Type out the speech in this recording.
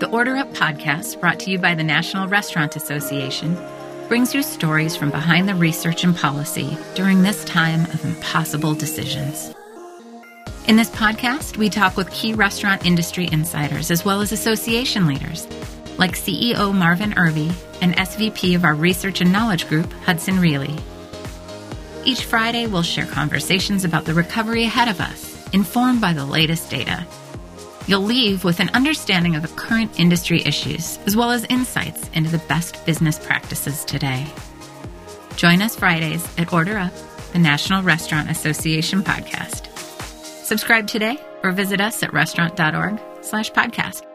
The Order Up podcast, brought to you by the National Restaurant Association, brings you stories from behind the research and policy during this time of impossible decisions. In this podcast, we talk with key restaurant industry insiders as well as association leaders, like CEO Marvin Irby and SVP of our Research and Knowledge Group, Hudson Riehle. Each Friday, we'll share conversations about the recovery ahead of us, informed by the latest data. You'll leave with an understanding of the current industry issues, as well as insights into the best business practices today. Join us Fridays at Order Up, the National Restaurant Association podcast. Subscribe today or visit us at restaurant.org slash podcast.